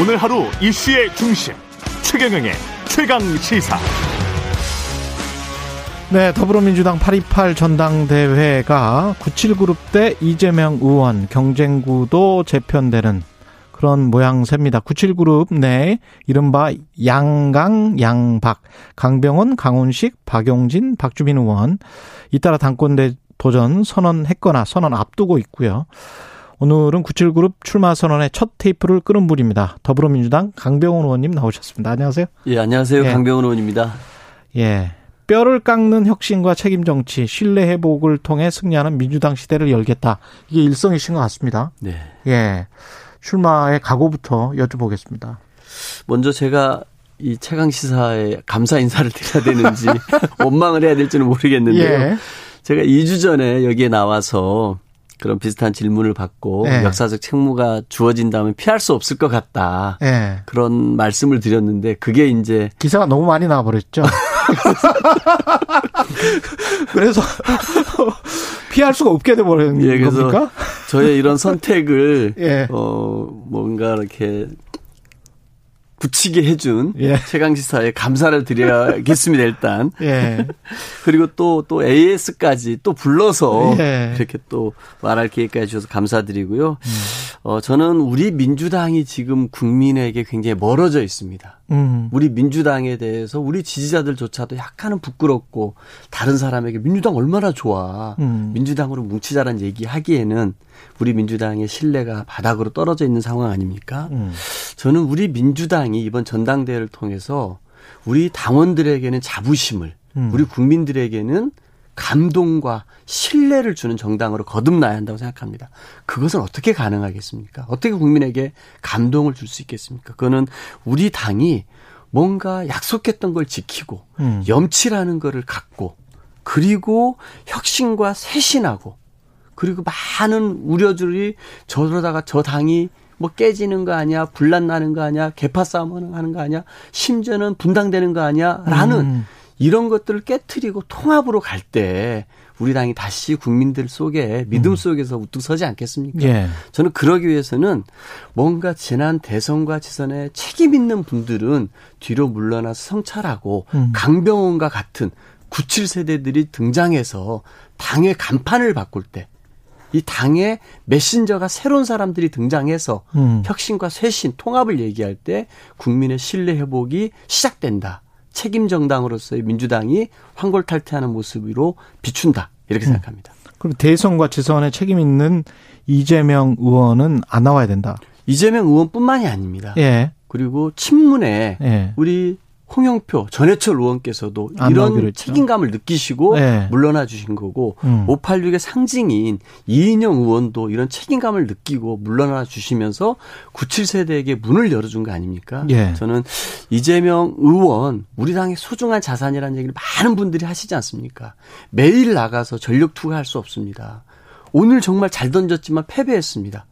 오늘 하루 이슈의 중심 최경영의 최강 시사. 네, 더불어민주당 828 전당대회가 97그룹 대 이재명 의원 경쟁구도 재편되는 그런 모양새입니다. 97그룹 내 이른바 양강, 양박, 강병원, 강훈식, 박용진, 박주민 의원 잇따라 당권대 도전 선언했거나 선언 앞두고 있고요. 오늘은 97그룹 출마 선언의 첫 테이프를 끄는 분입니다. 더불어민주당 강병원 의원님 나오셨습니다. 안녕하세요. 예, 안녕하세요. 예. 강병원 의원입니다. 예. 뼈를 깎는 혁신과 책임 정치, 신뢰 회복을 통해 승리하는 민주당 시대를 열겠다. 이게 일성이신 것 같습니다. 네. 예. 출마의 각오부터 여쭤보겠습니다. 먼저 제가 이 최강 시사에 감사 인사를 드려야 되는지 원망을 해야 될지는 모르겠는데요. 예. 제가 2주 전에 여기에 나와서 그런 비슷한 질문을 받고 네. 역사적 책무가 주어진다면 피할 수 없을 것 같다. 네. 그런 말씀을 드렸는데 그게 이제 기사가 너무 많이 나와버렸죠. 그래서 피할 수가 없게 돼버린 예, 겁니까? 저의 이런 선택을 예. 어 뭔가 이렇게 굳히게 해준 예. 최강 시사에 감사를 드려야겠습니다 일단. 예. 그리고 또또 또 AS까지 또 불러서 예. 이렇게 또 말할 기회까지 주셔서 감사드리고요. 음. 어 저는 우리 민주당이 지금 국민에게 굉장히 멀어져 있습니다. 음. 우리 민주당에 대해서 우리 지지자들조차도 약간은 부끄럽고 다른 사람에게 민주당 얼마나 좋아 음. 민주당으로 뭉치자라는 얘기하기에는 우리 민주당의 신뢰가 바닥으로 떨어져 있는 상황 아닙니까? 음. 저는 우리 민주당이 이번 전당대회를 통해서 우리 당원들에게는 자부심을, 음. 우리 국민들에게는 감동과 신뢰를 주는 정당으로 거듭나야 한다고 생각합니다. 그것은 어떻게 가능하겠습니까? 어떻게 국민에게 감동을 줄 수 있겠습니까? 그거는 우리 당이 뭔가 약속했던 걸 지키고 음. 염치라는 거를 갖고 그리고 혁신과 쇄신하고 그리고 많은 우려들이 저러다가 저 당이 뭐 깨지는 거 아니야, 분란 나는 거 아니야, 개파 싸움 하는 거 아니야, 심지어는 분당되는 거 아니야, 라는 음. 이런 것들을 깨트리고 통합으로 갈 때 우리 당이 다시 국민들 속에 믿음 음. 속에서 우뚝 서지 않겠습니까? 예. 저는 그러기 위해서는 뭔가 지난 대선과 지선에 책임 있는 분들은 뒤로 물러나서 성찰하고 음. 강병원과 같은 97세대들이 등장해서 당의 간판을 바꿀 때 이 당의 메신저가 새로운 사람들이 등장해서 음. 혁신과 쇄신, 통합을 얘기할 때 국민의 신뢰 회복이 시작된다. 책임 정당으로서의 민주당이 황골탈퇴하는 모습으로 비춘다. 이렇게 음. 생각합니다. 그럼 대선과 지선에 책임 있는 이재명 의원은 안 나와야 된다. 이재명 의원뿐만이 아닙니다. 예. 그리고 친문에 예. 우리 홍영표 전해철 의원께서도 이런 책임감을 느끼시고 네. 물러나 주신 거고 음. 586의 상징인 이인영 의원도 이런 책임감을 느끼고 물러나 주시면서 97세대에게 문을 열어준 거 아닙니까? 예. 저는 이재명 의원 우리 당의 소중한 자산이라는 얘기를 많은 분들이 하시지 않습니까? 매일 나가서 전력 투구할 수 없습니다. 오늘 정말 잘 던졌지만 패배했습니다.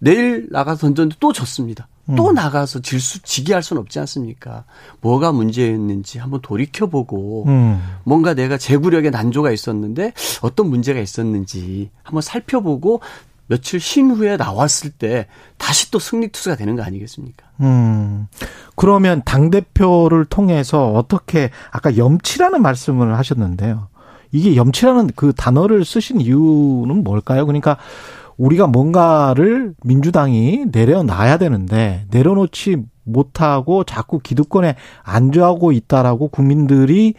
내일 나가서 던졌는데 또 졌습니다. 또 음. 나가서 질수 지게 할 수는 없지 않습니까? 뭐가 문제였는지 한번 돌이켜보고 음. 뭔가 내가 제구력에 난조가 있었는데 어떤 문제가 있었는지 한번 살펴보고 며칠 쉰 후에 나왔을 때 다시 또 승리 투수가 되는 거 아니겠습니까? 음. 그러면 당 대표를 통해서 어떻게 아까 염치라는 말씀을 하셨는데요. 이게 염치라는 그 단어를 쓰신 이유는 뭘까요? 그러니까 우리가 뭔가를 민주당이 내려놔야 되는데 내려놓지 못하고 자꾸 기득권에 안주하고 있다라고 국민들이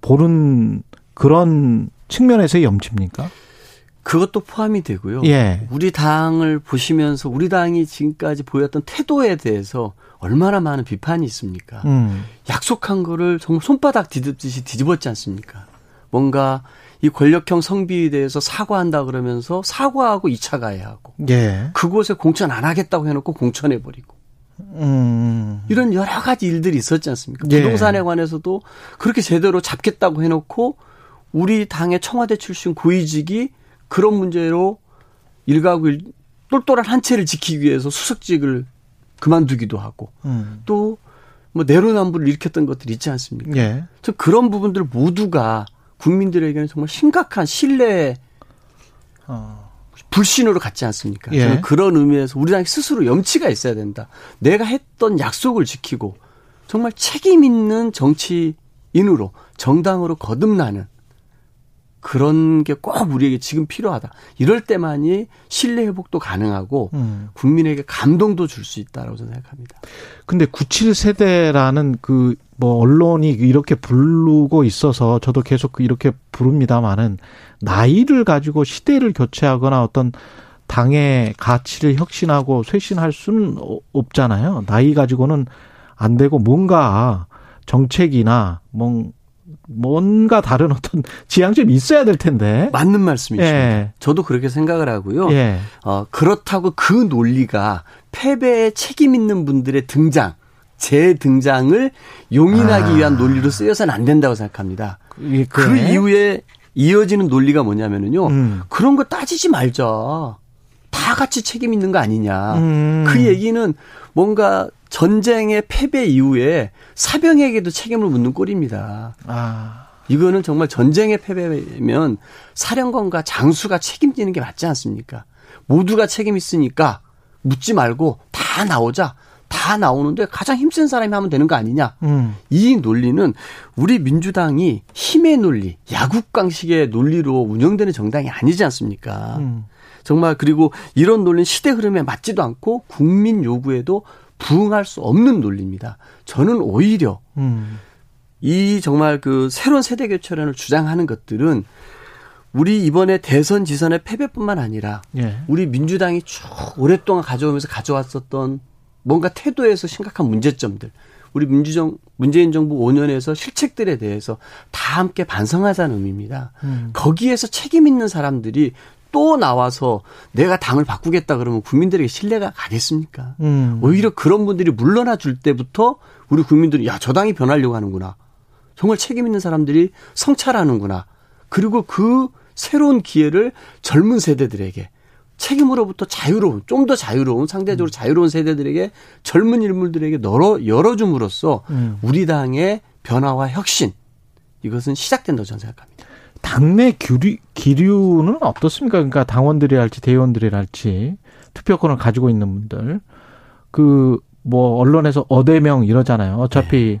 보는 그런 측면에서의 염치입니까? 그것도 포함이 되고요. 예. 우리 당을 보시면서 우리 당이 지금까지 보였던 태도에 대해서 얼마나 많은 비판이 있습니까? 음. 약속한 거를 정말 손바닥 뒤집듯이 뒤집었지 않습니까? 뭔가 이 권력형 성비에 대해서 사과한다 그러면서 사과하고 2차 가야 하고 예. 그곳에 공천 안 하겠다고 해놓고 공천해 버리고 음. 이런 여러 가지 일들이 있었지 않습니까? 예. 부동산에 관해서도 그렇게 제대로 잡겠다고 해놓고 우리 당의 청와대 출신 고위직이 그런 문제로 일가구 일, 똘똘한 한 채를 지키기 위해서 수석직을 그만두기도 하고 음. 또뭐 내로남불을 일으켰던 것들이 있지 않습니까? 예. 저 그런 부분들 모두가 국민들에게는 정말 심각한 신뢰 어. 불신으로 갔지 않습니까? 예. 저는 그런 의미에서 우리 당이 스스로 염치가 있어야 된다. 내가 했던 약속을 지키고 정말 책임 있는 정치인으로 정당으로 거듭나는 그런 게 꼭 우리에게 지금 필요하다. 이럴 때만이 신뢰 회복도 가능하고 음. 국민에게 감동도 줄 수 있다라고 저는 생각합니다. 근데 97 세대라는 그 뭐 언론이 이렇게 부르고 있어서 저도 계속 이렇게 부릅니다만은 나이를 가지고 시대를 교체하거나 어떤 당의 가치를 혁신하고 쇄신할 수는 없잖아요. 나이 가지고는 안 되고 뭔가 정책이나 뭐 뭔가 다른 어떤 지향점이 있어야 될 텐데. 맞는 말씀이십니다. 예. 저도 그렇게 생각을 하고요. 예. 어, 그렇다고 그 논리가 패배에 책임 있는 분들의 등장, 재 등장을 용인하기 아. 위한 논리로 쓰여서는 안 된다고 생각합니다. 예, 그 이후에 이어지는 논리가 뭐냐면은요. 음. 그런 거 따지지 말자. 다 같이 책임 있는 거 아니냐. 음. 그 얘기는 뭔가 전쟁의 패배 이후에 사병에게도 책임을 묻는 꼴입니다. 아. 이거는 정말 전쟁의 패배면 사령관과 장수가 책임지는 게 맞지 않습니까? 모두가 책임 있으니까 묻지 말고 다 나오자. 다 나오는데 가장 힘센 사람이 하면 되는 거 아니냐. 음. 이 논리는 우리 민주당이 힘의 논리, 야국강식의 논리로 운영되는 정당이 아니지 않습니까? 음. 정말 그리고 이런 논리는 시대 흐름에 맞지도 않고 국민 요구에도 부응할 수 없는 논리입니다. 저는 오히려 음. 이 정말 그 새로운 세대 교체론을 주장하는 것들은 우리 이번에 대선 지선의 패배뿐만 아니라 예. 우리 민주당이 쭉 오랫동안 가져오면서 가져왔었던 뭔가 태도에서 심각한 문제점들 우리 민주정 문재인 정부 5년에서 실책들에 대해서 다 함께 반성하자는 의미입니다. 음. 거기에서 책임 있는 사람들이 또 나와서 내가 당을 바꾸겠다 그러면 국민들에게 신뢰가 가겠습니까? 음. 오히려 그런 분들이 물러나 줄 때부터 우리 국민들이 야, 저 당이 변하려고 하는구나. 정말 책임 있는 사람들이 성찰하는구나. 그리고 그 새로운 기회를 젊은 세대들에게 책임으로부터 자유로운, 좀 더 자유로운, 상대적으로 음. 자유로운 세대들에게 젊은 인물들에게 열어, 열어줌으로써 음. 우리 당의 변화와 혁신, 이것은 시작된다고 저는 생각합니다. 당내 기류, 기류는 어떻습니까? 그러니까 당원들이랄지 대의원들이랄지 투표권을 가지고 있는 분들 그 뭐 언론에서 어대명 이러잖아요. 어차피 네.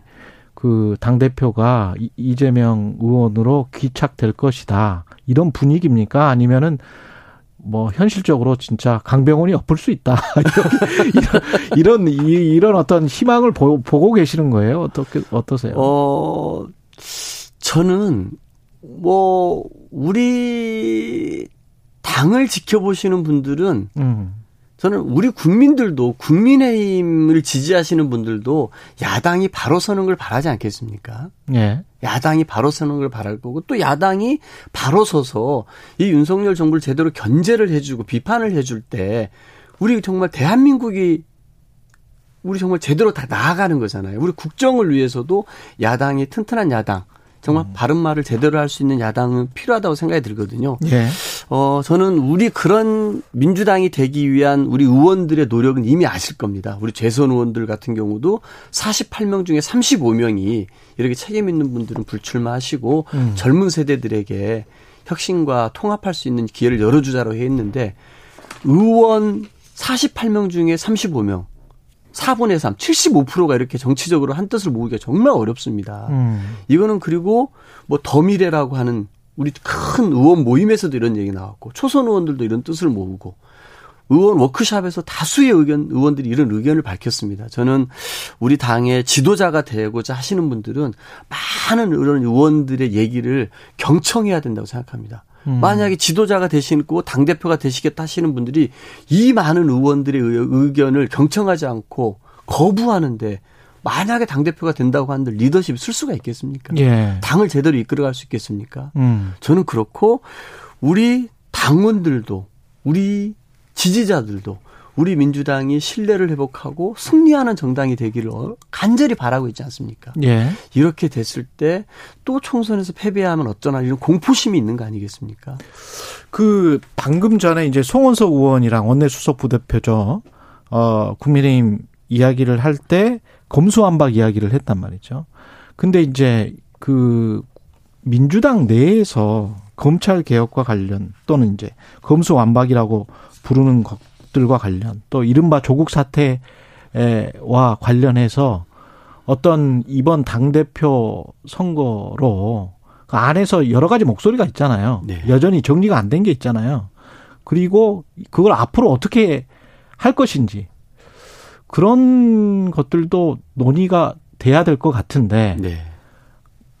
그당 대표가 이재명 의원으로 귀착될 것이다. 이런 분위기입니까? 아니면은 뭐 현실적으로 진짜 강병원이 엎을 수 있다 이런 이런 이런, 이런 어떤 희망을 보, 고 계시는 거예요 어떻게 어떠세요? 어 저는 뭐 우리 당을 지켜보시는 분들은 음. 저는 우리 국민들도 국민의힘을 지지하시는 분들도 야당이 바로 서는 걸 바라지 않겠습니까? 예. 야당이 바로 서는 걸 바랄 거고 또 야당이 바로 서서 이 윤석열 정부를 제대로 견제를 해주고 비판을 해줄 때 우리 정말 대한민국이 우리 정말 제대로 다 나아가는 거잖아요. 우리 국정을 위해서도 야당이 튼튼한 야당, 정말 음. 바른 말을 제대로 할 수 있는 야당은 필요하다고 생각이 들거든요. 예. 어, 저는 우리 그런 민주당이 되기 위한 우리 의원들의 노력은 이미 아실 겁니다. 우리 재선 의원들 같은 경우도 48명 중에 35명이 이렇게 책임 있는 분들은 불출마하시고 음. 젊은 세대들에게 혁신과 통합할 수 있는 기회를 열어주자로 했는데 의원 48명 중에 35명 4분의 3, 75%가 이렇게 정치적으로 한 뜻을 모으기가 정말 어렵습니다. 음. 이거는 그리고 뭐 더미래라고 하는 우리 큰 의원 모임에서도 이런 얘기 나왔고 초선 의원들도 이런 뜻을 모으고 의원 워크샵에서 다수의 의견 의원들이 이런 의견을 밝혔습니다. 저는 우리 당의 지도자가 되고자 하시는 분들은 많은 이런 의원들의 얘기를 경청해야 된다고 생각합니다. 음. 만약에 지도자가 되시고 당 대표가 되시겠다 하시는 분들이 이 많은 의원들의 의견을 경청하지 않고 거부하는데 만약에 당 대표가 된다고 하는데 리더십이 쓸 수가 있겠습니까? 예. 당을 제대로 이끌어갈 수 있겠습니까? 음. 저는 그렇고 우리 당원들도 우리 지지자들도 우리 민주당이 신뢰를 회복하고 승리하는 정당이 되기를 간절히 바라고 있지 않습니까? 예. 이렇게 됐을 때 또 총선에서 패배하면 어쩌나 이런 공포심이 있는 거 아니겠습니까? 그 방금 전에 이제 송원석 의원이랑 원내수석 부대표죠. 어, 국민의힘 이야기를 할 때 검수완박 이야기를 했단 말이죠. 근데 이제 그 민주당 내에서 검찰 개혁과 관련 또는 이제 검수 완박이라고 부르는 것 들과 관련 또 이른바 조국 사태와 관련해서 어떤 이번 당대표 선거로 그 안에서 여러 가지 목소리가 있잖아요. 네. 여전히 정리가 안 된 게 있잖아요. 그리고 그걸 앞으로 어떻게 할 것인지 그런 것들도 논의가 돼야 될 것 같은데 네.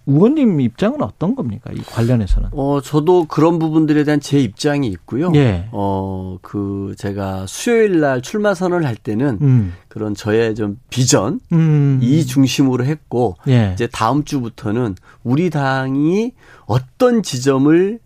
의원님 입장은 어떤 겁니까? 이 관련해서는? 어, 저도 그런 부분들에 대한 제 입장이 있고요. 예. 어, 그, 제가 수요일 날 출마 선언을 할 때는 음. 그런 저의 좀 비전, 음. 이 중심으로 했고, 예. 이제 다음 주부터는 우리 당이 어떤 지점을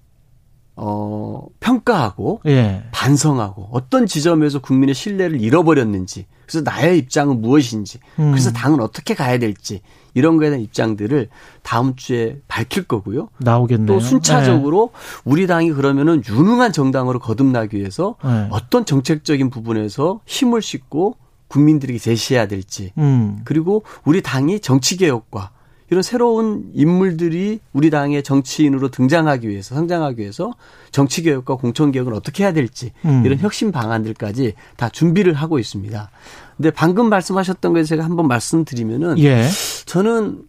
어, 평가하고 예. 반성하고 어떤 지점에서 국민의 신뢰를 잃어버렸는지 그래서 나의 입장은 무엇인지 음. 그래서 당은 어떻게 가야 될지 이런 거에 대한 입장들을 다음 주에 밝힐 거고요. 나오겠네요. 또 순차적으로 네. 우리 당이 그러면은 유능한 정당으로 거듭나기 위해서 네. 어떤 정책적인 부분에서 힘을 싣고 국민들에게 제시해야 될지 음. 그리고 우리 당이 정치 개혁과 이런 새로운 인물들이 우리 당의 정치인으로 등장하기 위해서 성장하기 위해서 정치 개혁과 공천 개혁을 어떻게 해야 될지 음. 이런 혁신 방안들까지 다 준비를 하고 있습니다. 근데 방금 말씀하셨던 거에 제가 한번 말씀드리면은 예. 저는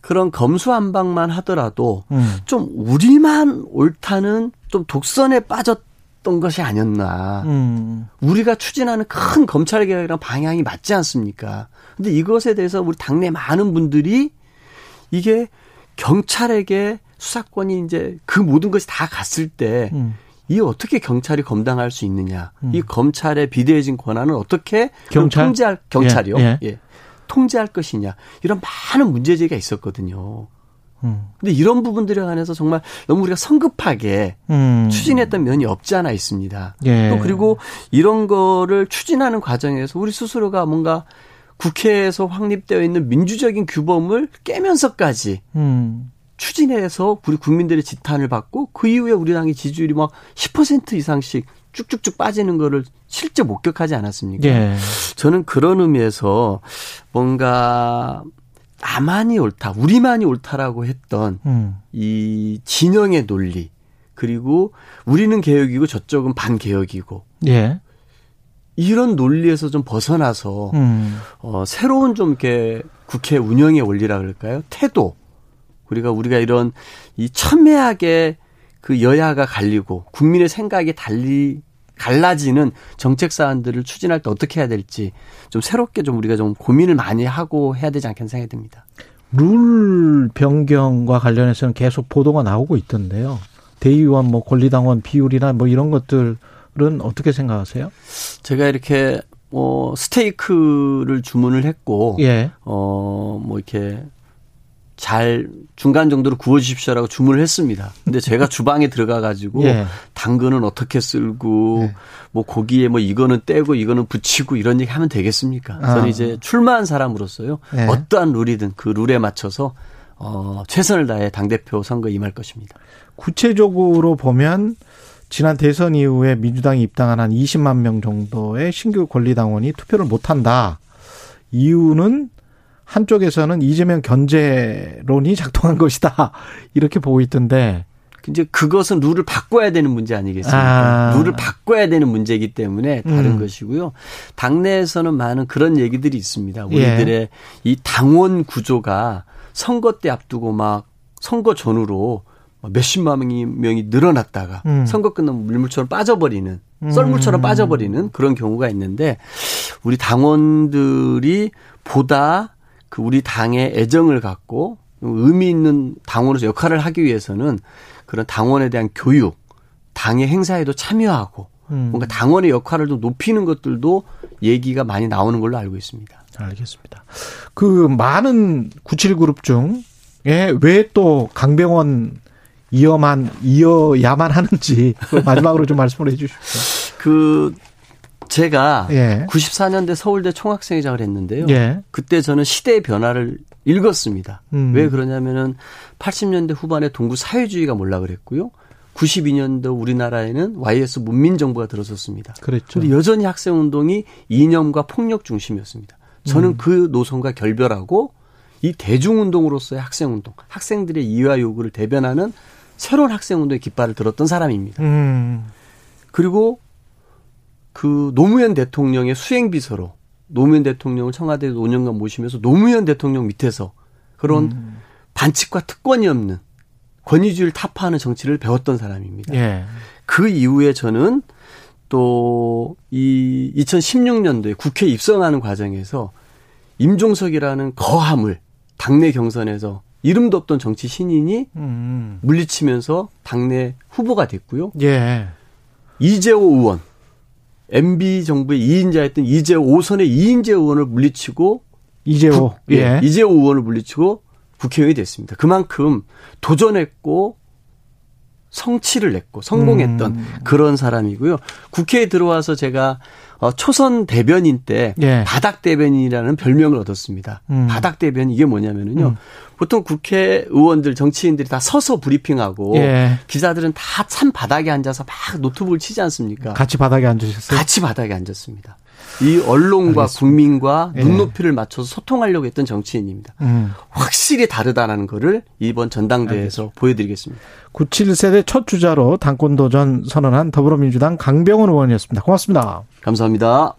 그런 검수한방만 하더라도 음. 좀 우리만 옳다는 좀 독선에 빠졌던 것이 아니었나. 음. 우리가 추진하는 큰 검찰 개혁이랑 방향이 맞지 않습니까? 근데 이것에 대해서 우리 당내 많은 분들이 이게 경찰에게 수사권이 이제 그 모든 것이 다 갔을 때 음. 이 어떻게 경찰이 감당할 수 있느냐? 음. 이 검찰의 비대해진 권한을 어떻게 경찰? 통제할 경찰이요? 예, 예. 예. 통제할 것이냐? 이런 많은 문제 제기가 있었거든요. 음. 근데 이런 부분들에 관해서 정말 너무 우리가 성급하게 음. 추진했던 면이 없지 않아 있습니다. 예. 또 그리고 이런 거를 추진하는 과정에서 우리 스스로가 뭔가 국회에서 확립되어 있는 민주적인 규범을 깨면서까지 음. 추진해서 우리 국민들의 지탄을 받고 그 이후에 우리 당의 지지율이 막 10% 이상씩 쭉쭉쭉 빠지는 거를 실제 목격하지 않았습니까? 예. 저는 그런 의미에서 뭔가 나만이 옳다, 우리만이 옳다라고 했던 음. 이 진영의 논리 그리고 우리는 개혁이고 저쪽은 반개혁이고 예. 이런 논리에서 좀 벗어나서 음. 어 새로운 좀 이렇게 국회 운영의 원리라 그럴까요? 태도. 우리가 우리가 이런 이 첨예하게 그 여야가 갈리고 국민의 생각이 달리 갈라지는 정책 사안들을 추진할 때 어떻게 해야 될지 좀 새롭게 좀 우리가 좀 고민을 많이 하고 해야 되지 않겠나 생각이 듭니다. 룰 변경과 관련해서는 계속 보도가 나오고 있던데요. 대의원 뭐 권리당원 비율이나 뭐 이런 것들 은 어떻게 생각하세요? 제가 이렇게 뭐 스테이크를 주문을 했고 예. 어뭐 이렇게 잘 중간 정도로 구워 주십시오라고 주문을 했습니다. 근데 제가 주방에 들어가 가지고 예. 당근은 어떻게 쓸고 예. 뭐 고기에 뭐 이거는 떼고 이거는 붙이고 이런 얘기 하면 되겠습니까? 아. 저는 이제 출마한 사람으로서요. 예. 어떠한 룰이든 그 룰에 맞춰서 어 최선을 다해 당 대표 선거에 임할 것입니다. 구체적으로 보면 지난 대선 이후에 민주당이 입당한 한 20만 명 정도의 신규 권리당원이 투표를 못한다. 이유는 한쪽에서는 이재명 견제론이 작동한 것이다. 이렇게 보고 있던데. 이제 그것은 룰을 바꿔야 되는 문제 아니겠습니까? 아. 룰을 바꿔야 되는 문제이기 때문에 다른 음. 것이고요. 당내에서는 많은 그런 얘기들이 있습니다. 우리들의 예. 이 당원 구조가 선거 때 앞두고 막 선거 전후로 몇십만 명이, 명이 늘어났다가 음. 선거 끝나면 물물처럼 빠져버리는 썰물처럼 음. 빠져버리는 그런 경우가 있는데 우리 당원들이 보다 그 우리 당의 애정을 갖고 의미 있는 당원으로서 역할을 하기 위해서는 그런 당원에 대한 교육, 당의 행사에도 참여하고 음. 뭔가 당원의 역할을 좀 높이는 것들도 얘기가 많이 나오는 걸로 알고 있습니다. 알겠습니다. 그 많은 97그룹 중에 왜 또 강병원 이어만 이어야만 하는지 마지막으로 좀 말씀을 해 주십시오. 그 제가 예. 94년대 서울대 총학생회장을 했는데요. 예. 그때 저는 시대의 변화를 읽었습니다. 음. 왜 그러냐면은 80년대 후반에 동구 사회주의가 몰라 그랬고요. 92년도 우리나라에는 YS 문민정부가 들어섰습니다. 그랬죠. 근데 여전히 학생 운동이 이념과 폭력 중심이었습니다. 저는 음. 그 노선과 결별하고 이 대중운동으로서의 학생운동, 학생들의 이해와 요구를 대변하는 새로운 학생운동의 깃발을 들었던 사람입니다. 음. 그리고 그 노무현 대통령의 수행비서로 노무현 대통령을 청와대에 5년간 모시면서 노무현 대통령 밑에서 그런 음. 반칙과 특권이 없는 권위주의를 타파하는 정치를 배웠던 사람입니다. 예. 그 이후에 저는 또 이 2016년도에 국회 입성하는 과정에서 임종석이라는 거함을 당내 경선에서 이름도 없던 정치 신인이 음. 물리치면서 당내 후보가 됐고요. 예. 이재호 의원 MB 정부의 2인자였던 이재호 5선의 2인재 의원을 물리치고 이재호 구, 예. 예. 이재호 의원을 물리치고 국회의원이 됐습니다. 그만큼 도전했고 성취를 냈고 성공했던 음. 그런 사람이고요. 국회에 들어와서 제가 어, 초선 대변인 때 예. 바닥 대변인이라는 별명을 얻었습니다. 음. 바닥 대변인 이게 뭐냐면은요. 음. 보통 국회의원들 정치인들이 다 서서 브리핑하고 예. 기자들은 다찬 바닥에 앉아서 막 노트북을 치지 않습니까? 같이 바닥에 앉으셨어요? 같이 바닥에 앉았습니다. 이 언론과 알겠습니다. 국민과 예. 눈높이를 맞춰서 소통하려고 했던 정치인입니다. 음. 확실히 다르다는 거를 이번 전당대회에서 알겠습니다. 보여드리겠습니다. 97세대 첫 주자로 당권 도전 선언한 더불어민주당 강병원 의원이었습니다. 고맙습니다. 감사합니다.